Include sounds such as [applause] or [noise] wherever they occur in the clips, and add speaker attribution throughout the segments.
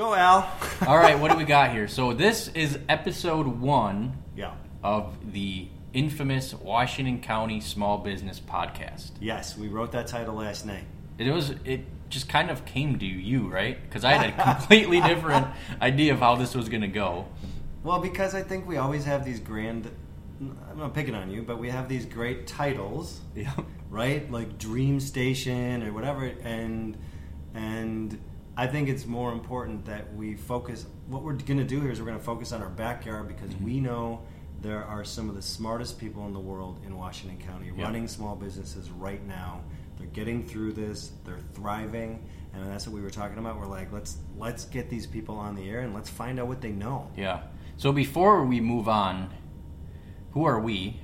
Speaker 1: Go, Al.
Speaker 2: All right, what do we got here? So this is episode one
Speaker 1: Yeah.
Speaker 2: of the infamous Washington County Small Business Podcast.
Speaker 1: Yes, we wrote that title last night.
Speaker 2: It was it just kind of came to you, right? Because I had a [laughs] completely different idea of how this was going to go.
Speaker 1: Well, because I think we always have these grand. I'm not picking on you, but we have these great titles,
Speaker 2: Yeah.
Speaker 1: right? Like Dream Station or whatever, and and I think it's more important that we focus. What we're going to do here is we're going to focus on our backyard because
Speaker 2: Mm-hmm.
Speaker 1: we know there are some of the smartest people in the world in Washington County
Speaker 2: Yeah.
Speaker 1: running small businesses right now. They're getting through this. They're thriving, and that's what we were talking about. We're like, let's let's get these people on the air and let's find out what they know.
Speaker 2: Yeah. So before we move on, who are we?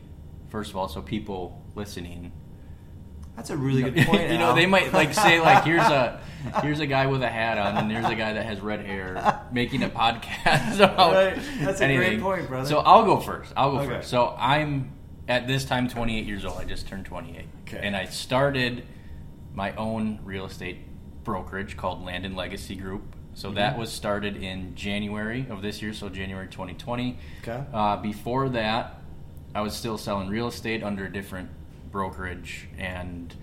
Speaker 2: First of all, so people listening,
Speaker 1: That's a really good point. [laughs]
Speaker 2: you know, they might like say [laughs] like, here's a here's a guy with a hat on, and there's a guy that has red hair making a podcast [laughs] about
Speaker 1: Right. That's a great point, brother.
Speaker 2: So I'll go first. I'll go
Speaker 1: Okay.
Speaker 2: first. So I'm at this time 28 years old. I just turned 28,
Speaker 1: Okay.
Speaker 2: and I started my own real estate brokerage called Land and Legacy Group. So
Speaker 1: Mm-hmm.
Speaker 2: that was started in January of this year, so January 2020.
Speaker 1: Okay.
Speaker 2: Uh, before that, I was still selling real estate under a different brokerage, and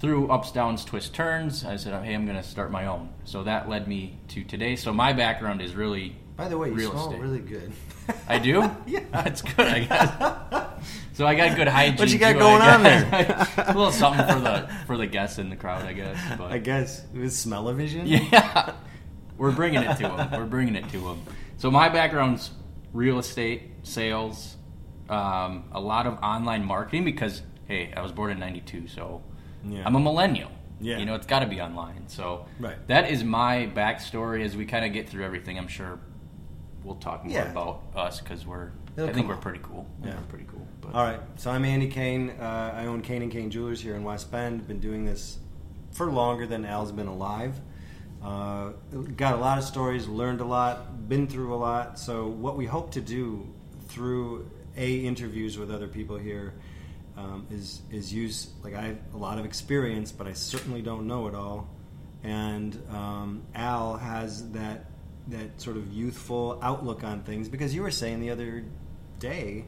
Speaker 2: through ups, downs, twists, turns, I said, "Hey, I'm going to start my own." So that led me to today. So my background is really
Speaker 1: By the way, you
Speaker 2: real
Speaker 1: smell
Speaker 2: estate.
Speaker 1: really good.
Speaker 2: I do. [laughs]
Speaker 1: Yeah.
Speaker 2: that's good. I guess. So I got good hygiene.
Speaker 1: What you got
Speaker 2: too,
Speaker 1: going on
Speaker 2: there? [laughs] a little something for the for the guests in the crowd, I guess. But
Speaker 1: I guess it was smell-o-vision. [laughs]
Speaker 2: yeah, we're bringing it to them. We're bringing it to them. So my background's real estate, sales, um, a lot of online marketing because hey, I was born in '92, so
Speaker 1: Yeah.
Speaker 2: I'm a millennial.
Speaker 1: Yeah.
Speaker 2: you know it's got to be online. So
Speaker 1: Right.
Speaker 2: that is my backstory. As we kind of get through everything, I'm sure we'll talk more
Speaker 1: Yeah.
Speaker 2: about us because we're.
Speaker 1: It'll
Speaker 2: I think we're pretty cool.
Speaker 1: Yeah.
Speaker 2: we're pretty cool. But
Speaker 1: All right. So I'm Andy Kane. Uh, I own Kane and Kane Jewelers here in West Bend. Been doing this for longer than Al's been alive. Uh, got a lot of stories, learned a lot, been through a lot. So what we hope to do through a interviews with other people here um, is is use like I have a lot of experience, but I certainly don't know it all. And um, Al has that that sort of youthful outlook on things because you were saying the other day,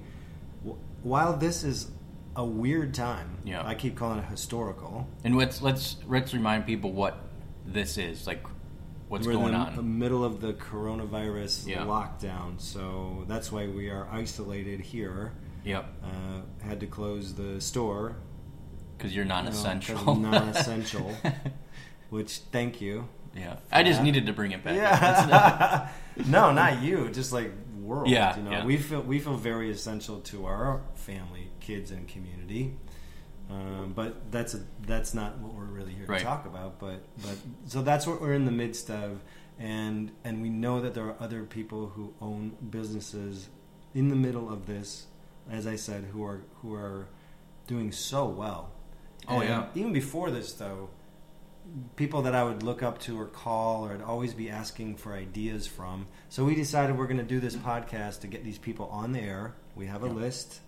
Speaker 1: wh- while this is a weird time,
Speaker 2: Yeah.
Speaker 1: I keep calling it historical.
Speaker 2: And let's let's let's remind people what this is like. What's
Speaker 1: We're
Speaker 2: going
Speaker 1: in the
Speaker 2: on?
Speaker 1: middle of the coronavirus
Speaker 2: Yeah.
Speaker 1: lockdown, so that's why we are isolated here.
Speaker 2: Yep,
Speaker 1: Uh, had to close the store,
Speaker 2: because you're
Speaker 1: you
Speaker 2: non-essential.
Speaker 1: of non-essential. [laughs] which, thank you.
Speaker 2: yeah, I just
Speaker 1: that.
Speaker 2: needed to bring it back. That's [laughs] not-
Speaker 1: Yeah. no, not you. Just like world.
Speaker 2: Yeah,
Speaker 1: You know,
Speaker 2: yeah.
Speaker 1: we feel we feel very essential to our family, kids, and community. Um, but that's a, that's not what we're really here
Speaker 2: Right.
Speaker 1: to talk about. But but so that's what we're in the midst of, and and we know that there are other people who own businesses in the middle of this. As I said, who are who are doing so well.
Speaker 2: Oh,
Speaker 1: And
Speaker 2: yeah.
Speaker 1: Even before this, though, people that I would look up to or call or I'd always be asking for ideas from. So we decided we're going to do this podcast to get these people on the air. We have a
Speaker 2: Yeah.
Speaker 1: list.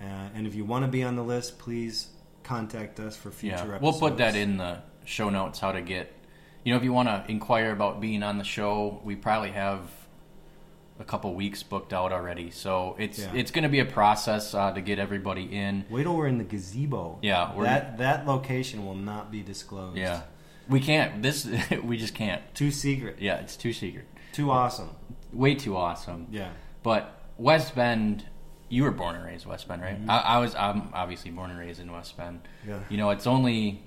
Speaker 1: Uh, and if you want to be on the list, please contact us for future
Speaker 2: yeah,
Speaker 1: episodes.
Speaker 2: we'll put that in the show notes. How to get, you know, if you want to inquire about being on the show, we probably have a couple weeks booked out already. So it's
Speaker 1: Yeah.
Speaker 2: it's going to be a process uh, to get everybody in.
Speaker 1: Wait till we're in the gazebo.
Speaker 2: Yeah,
Speaker 1: that that location will not be disclosed.
Speaker 2: Yeah, we can't. This [laughs] we just can't.
Speaker 1: too secret,
Speaker 2: Yeah, it's too secret.
Speaker 1: too awesome.
Speaker 2: Way too awesome.
Speaker 1: Yeah,
Speaker 2: But West Bend, you were born and raised West Bend, right?
Speaker 1: Mm-hmm.
Speaker 2: I, I was. I'm obviously born and raised in West Bend.
Speaker 1: yeah.
Speaker 2: You know, it's only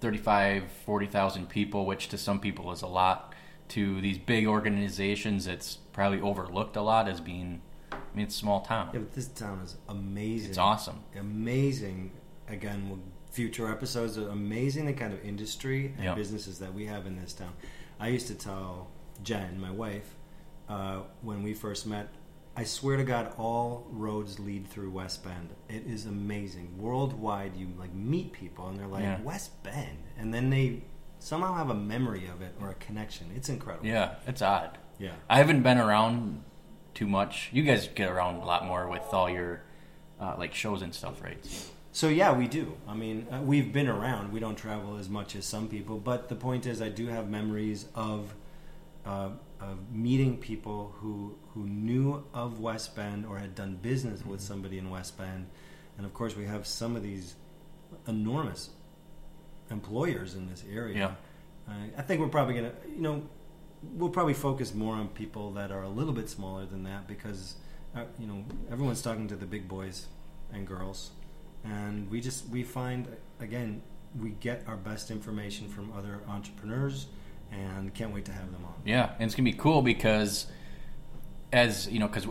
Speaker 2: 35, 40,000 people, which to some people is a lot. To these big organizations, it's probably overlooked a lot as being. I mean, it's a small town.
Speaker 1: Yeah, but this town is amazing.
Speaker 2: It's awesome.
Speaker 1: amazing. Again, we'll, future episodes are amazing the kind of industry and
Speaker 2: Yeah.
Speaker 1: businesses that we have in this town. I used to tell Jen, my wife, uh, when we first met, I swear to God, all roads lead through West Bend. It is amazing. Worldwide, you like meet people and they're like
Speaker 2: Yeah.
Speaker 1: West Bend, and then they somehow have a memory of it or a connection. It's incredible.
Speaker 2: Yeah, it's odd.
Speaker 1: Yeah.
Speaker 2: I haven't been around too much. You guys get around a lot more with all your uh, like shows and stuff, right?
Speaker 1: So yeah, we do. I mean, uh, we've been around. We don't travel as much as some people, but the point is, I do have memories of uh, of meeting people who who knew of West Bend or had done business with somebody in West Bend, and of course we have some of these enormous employers in this area.
Speaker 2: Yeah.
Speaker 1: I, I think we're probably gonna, you know, we'll probably focus more on people that are a little bit smaller than that because, uh, you know, everyone's talking to the big boys and girls, and we just we find again we get our best information from other entrepreneurs, and can't wait to have them on.
Speaker 2: Yeah, and it's gonna be cool because, as you know, because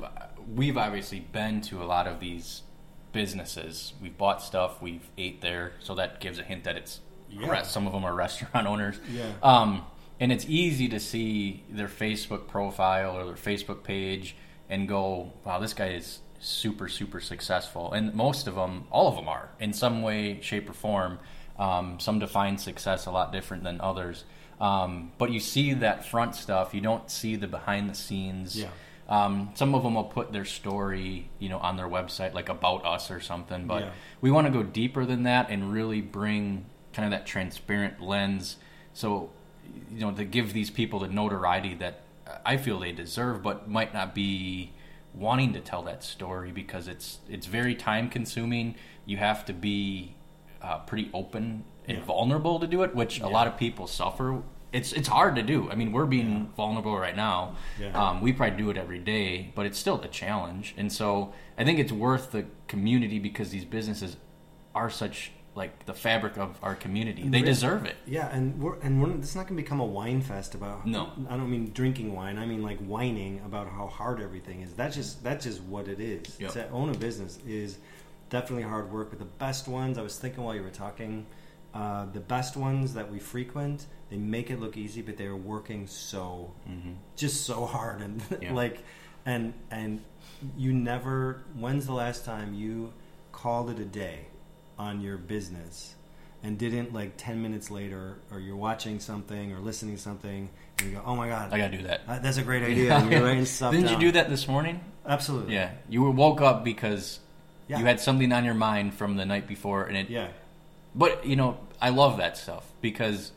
Speaker 2: we've obviously been to a lot of these businesses. We've bought stuff, we've ate there, so that gives a hint that it's
Speaker 1: Yeah.
Speaker 2: some of them are [laughs] restaurant owners.
Speaker 1: Yeah.
Speaker 2: Um, and it's easy to see their Facebook profile or their Facebook page and go, "Wow, this guy is super, super successful." And most of them, all of them are in some way, shape, or form. Um, some define success a lot different than others. Um, but you see that front stuff. You don't see the behind the scenes.
Speaker 1: Yeah.
Speaker 2: Um, some of them will put their story, you know, on their website, like about us or something. But
Speaker 1: Yeah.
Speaker 2: we want to go deeper than that and really bring kind of that transparent lens. So, you know, to give these people the notoriety that I feel they deserve, but might not be wanting to tell that story because it's it's very time consuming. You have to be uh, pretty open and
Speaker 1: Yeah.
Speaker 2: vulnerable to do it, which a lot of people suffer. It's it's hard to do. I mean, we're being vulnerable right now.
Speaker 1: Yeah.
Speaker 2: Um, we probably do it every day, but it's still a challenge. And so I think it's worth the community because these businesses are such like the fabric of our community. They
Speaker 1: Really?
Speaker 2: deserve it.
Speaker 1: Yeah, and we're and we're, it's not going to become a wine fest about.
Speaker 2: No.
Speaker 1: I don't mean drinking wine. I mean like whining about how hard everything is. That's just that's just what it is.
Speaker 2: Yep.
Speaker 1: To own a business is definitely hard work. But the best ones, I was thinking while you were talking, uh, the best ones that we frequent, they make it look easy, but they are working so just so hard and [laughs]
Speaker 2: Yeah.
Speaker 1: like and and you never. When's the last time you called it a day on your business? and didn't like 10 minutes later or you're watching something or listening to something and you go oh my god
Speaker 2: I gotta do that.
Speaker 1: uh, that's a great idea and you're writing stuff [laughs]
Speaker 2: Didn't
Speaker 1: down.
Speaker 2: you do that this morning?
Speaker 1: absolutely
Speaker 2: Yeah, you were woke up because
Speaker 1: Yeah.
Speaker 2: you had something on your mind from the night before, and it.
Speaker 1: yeah
Speaker 2: But you know, I love that stuff because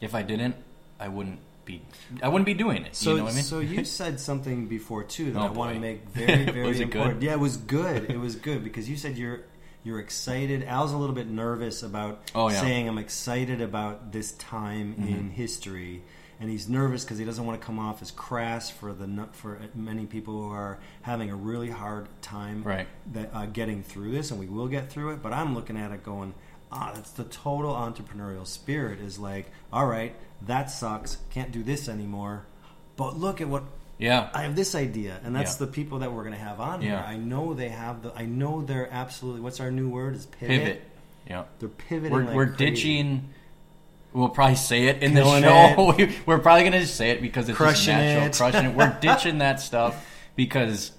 Speaker 2: if I didn't, I wouldn't be. I wouldn't be doing it.
Speaker 1: so
Speaker 2: you know what I mean?
Speaker 1: so you [laughs] said something before too that
Speaker 2: Oh,
Speaker 1: I want to make [laughs] very very
Speaker 2: it good?
Speaker 1: important yeah it was good it was good because you said you're you're excited Al's a little bit nervous about
Speaker 2: Oh, yeah. Mm-hmm.
Speaker 1: saying I'm excited about this time in history and he's nervous because he doesn't want to come off as crass for the for many people who are having a really hard time
Speaker 2: Right.
Speaker 1: that uh, getting through this, and we will get through it. But I'm looking at it going, ah, that's the total entrepreneurial spirit. Is like, all right, that sucks, can't do this anymore, but look at what
Speaker 2: yeah,
Speaker 1: I have this idea, and that's
Speaker 2: Yeah.
Speaker 1: the people that we're going to have on here. I know they have the. I know they're absolutely. What's our new word? Is pivot.
Speaker 2: pivot. Yeah,
Speaker 1: They're pivoting.
Speaker 2: we're
Speaker 1: like
Speaker 2: we're ditching. We'll probably say it in
Speaker 1: Killing
Speaker 2: the show. [laughs] We, we're probably going to just say it because it's
Speaker 1: Crushing
Speaker 2: just natural.
Speaker 1: it.
Speaker 2: Crushing it. We're [laughs] ditching that stuff because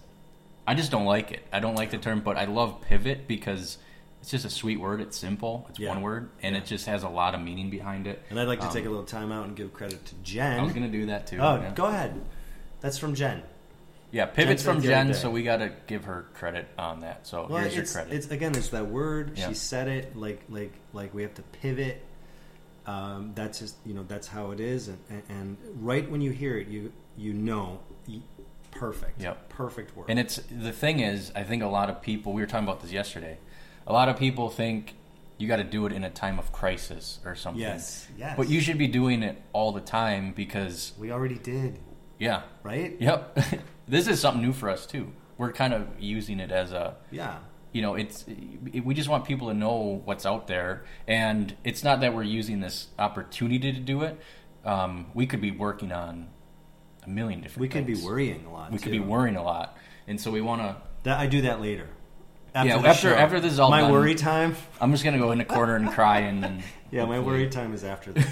Speaker 2: I just don't like it. I don't like the term, but I love pivot because it's just a sweet word. It's simple. It's
Speaker 1: Yeah.
Speaker 2: one word, and it just has a lot of meaning behind it.
Speaker 1: And I'd like to
Speaker 2: Um,
Speaker 1: take a little time out and give credit to Jen.
Speaker 2: I was going to do that too.
Speaker 1: oh,
Speaker 2: yeah.
Speaker 1: go ahead. That's from Jen.
Speaker 2: Yeah, pivot's
Speaker 1: Jen
Speaker 2: from
Speaker 1: said the other
Speaker 2: Jen, so we got to give her credit on that. So
Speaker 1: Well,
Speaker 2: here's your
Speaker 1: it's,
Speaker 2: credit.
Speaker 1: it's again, it's that word.
Speaker 2: Yeah.
Speaker 1: She said it like like like we have to pivot. Um, that's just you know that's how it is, and, and, and right when you hear it, you you know, perfect.
Speaker 2: Yep.
Speaker 1: perfect word.
Speaker 2: And it's the thing is, I think a lot of people. We were talking about this yesterday. A lot of people think you got to do it in a time of crisis or something.
Speaker 1: yes, yes.
Speaker 2: But you should be doing it all the time because,
Speaker 1: we already did,
Speaker 2: yeah,
Speaker 1: right?
Speaker 2: yep. [laughs] this is something new for us too. We're kind of using it as a,
Speaker 1: Yeah,
Speaker 2: you know, it's it, we just want people to know what's out there, and it's not that we're using this opportunity to do it. Um, we could be working on a million different.
Speaker 1: we could be worrying a lot.
Speaker 2: We could be worrying a lot, and so we want to.
Speaker 1: That I do that later.
Speaker 2: Yeah,
Speaker 1: the
Speaker 2: after-
Speaker 1: show.
Speaker 2: after this is all
Speaker 1: my
Speaker 2: done.
Speaker 1: worry time.
Speaker 2: I'm just gonna go in the corner and cry, and then [laughs]
Speaker 1: Yeah, my worry time is after [laughs] this.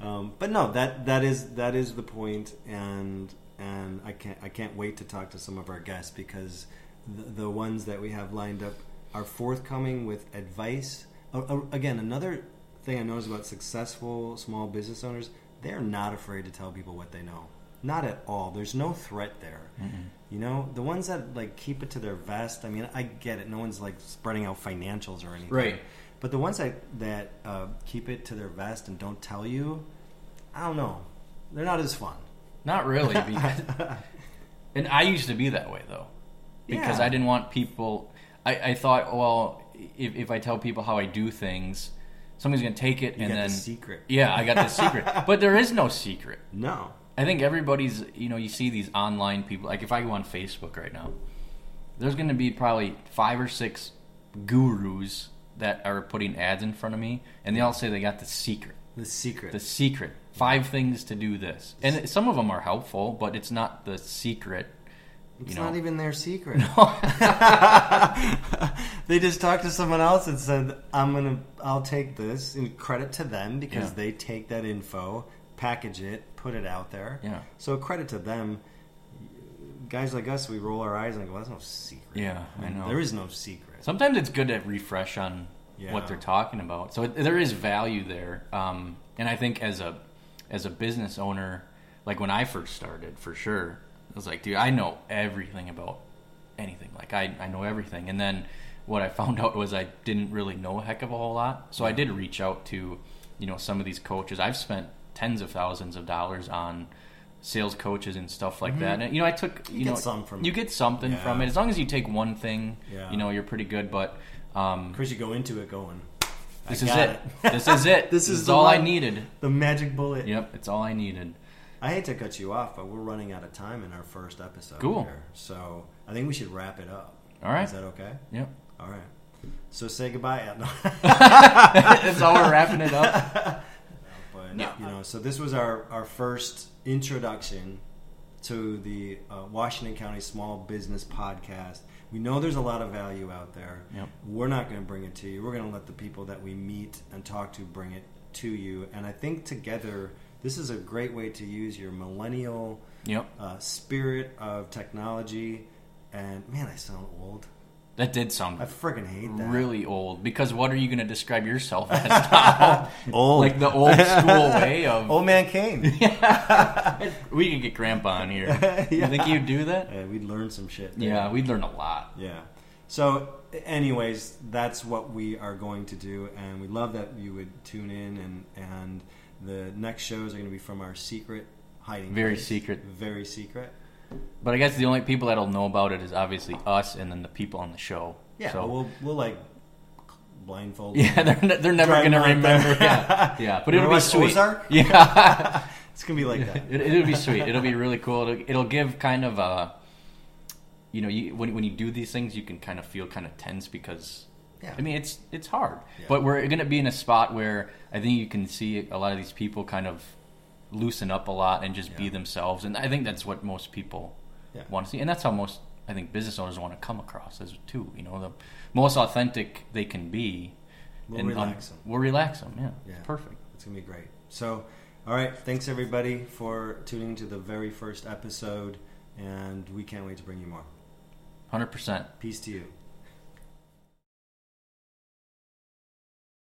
Speaker 1: Um, but no, that that is that is the point, and and I can't I can't wait to talk to some of our guests because the, the ones that we have lined up are forthcoming with advice. Uh, uh, again, another thing I notice about successful small business owners, they're not afraid to tell people what they know. Not at all. There's no threat there. You know, the ones that like keep it to their vest. I mean, I get it. No one's like spreading out financials or anything.
Speaker 2: Right.
Speaker 1: But the ones that that uh, keep it to their vest and don't tell you, I don't know. They're not as fun.
Speaker 2: Not really, [laughs] because, and I used to be that way though, because
Speaker 1: Yeah.
Speaker 2: I didn't want people. I, I thought, well, if, if I tell people how I do things, somebody's gonna take it
Speaker 1: You
Speaker 2: and then
Speaker 1: the secret.
Speaker 2: yeah, I got the secret. [laughs] But there is no secret.
Speaker 1: No.
Speaker 2: I think everybody's, you know, you see these online people. Like if I go on Facebook right now, there's going to be probably five or six gurus that are putting ads in front of me, and they all say they got the secret.
Speaker 1: The secret.
Speaker 2: The secret. Five things to do this. And some of them are helpful, but it's not the secret.
Speaker 1: it's
Speaker 2: know.
Speaker 1: not even their secret. [laughs] [laughs] they just talked to someone else and said, "I'm gonna, I'll take this." And credit to them because
Speaker 2: Yeah.
Speaker 1: they take that info, package it, put it out there.
Speaker 2: Yeah.
Speaker 1: So credit to them. Guys like us, we roll our eyes and go, "That's no secret."
Speaker 2: Yeah, I know.
Speaker 1: There is no secret.
Speaker 2: Sometimes it's good to refresh on
Speaker 1: Yeah.
Speaker 2: what they're talking about. So it, there is value there, um, and I think as a as a business owner, like when I first started, for sure, I was like, dude, I know everything about anything. Like I I know everything, and then what I found out was I didn't really know a heck of a whole lot. So I did reach out to you know some of these coaches. I've spent tens of thousands of dollars on sales coaches and stuff like that. And you know, I took you,
Speaker 1: Mm-hmm. get
Speaker 2: know
Speaker 1: some from
Speaker 2: you get something from it as long as you take one thing.
Speaker 1: Yeah.
Speaker 2: You know, you're pretty good. But um,
Speaker 1: Of course, you go into it going,
Speaker 2: this is
Speaker 1: got
Speaker 2: it. this is it. [laughs]
Speaker 1: This
Speaker 2: This,
Speaker 1: is
Speaker 2: is all I needed.
Speaker 1: the magic bullet.
Speaker 2: Yep, it's all I needed.
Speaker 1: I hate to cut you off, but we're running out of time in our first episode.
Speaker 2: Cool.
Speaker 1: Here. So I think we should wrap it up.
Speaker 2: All right.
Speaker 1: Is that okay?
Speaker 2: Yep.
Speaker 1: All right. So say goodbye. [laughs] [laughs] No.
Speaker 2: That's how we're wrapping it up.
Speaker 1: But
Speaker 2: No.
Speaker 1: you know, so this was our our first introduction to the uh, Washington County Small Business Podcast. We know there's a lot of value out there.
Speaker 2: Yep.
Speaker 1: We're not going to bring it to you. We're going to let the people that we meet and talk to bring it to you. And I think together, this is a great way to use your millennial
Speaker 2: Yep.
Speaker 1: uh, spirit of technology. And man, I sound old.
Speaker 2: That did sound
Speaker 1: I freaking hate that.
Speaker 2: really old because what are you going to describe yourself [laughs] as now? [laughs]
Speaker 1: Old.
Speaker 2: Like the old school [laughs] way of.
Speaker 1: Old man Kane.
Speaker 2: we could get Grandpa on here.
Speaker 1: Yeah.
Speaker 2: You think he'd do that?
Speaker 1: Yeah, we'd learn some shit. there.
Speaker 2: Yeah, we'd learn a lot.
Speaker 1: Yeah. So, anyways, that's what we are going to do, and we love that you would tune in. And and the next shows are going to be from our secret hiding.
Speaker 2: Very
Speaker 1: place.
Speaker 2: secret.
Speaker 1: Very secret.
Speaker 2: But I guess the only people that'll know about it is obviously us and then the people on the show.
Speaker 1: Yeah.
Speaker 2: So
Speaker 1: We'll we'll like blindfold. [laughs]
Speaker 2: yeah, they're ne- they're never going to
Speaker 1: out
Speaker 2: remember. Yeah, [laughs] yeah. But it'll be sweet.
Speaker 1: Ozark? [laughs]
Speaker 2: Yeah.
Speaker 1: It's gonna be like that.
Speaker 2: it, it'll be sweet. It'll be really cool. It'll, it'll give kind of a, you know, you, when when you do these things, you can kind of feel kind of tense because,
Speaker 1: Yeah.
Speaker 2: I mean, it's it's hard.
Speaker 1: Yeah.
Speaker 2: But we're gonna be in a spot where I think you can see a lot of these people kind of loosen up a lot and just be themselves, and I think that's what most people
Speaker 1: Yeah.
Speaker 2: want to see, and that's how most I think business owners want to come across as too. You know, the most authentic they can be.
Speaker 1: We'll
Speaker 2: and,
Speaker 1: relax them.
Speaker 2: We'll relax them. Yeah.
Speaker 1: Yeah.
Speaker 2: Perfect.
Speaker 1: It's gonna be great. So, all right. Thanks everybody for tuning to the very first episode, and we can't wait to bring you more.
Speaker 2: Hundred percent.
Speaker 1: Peace to you.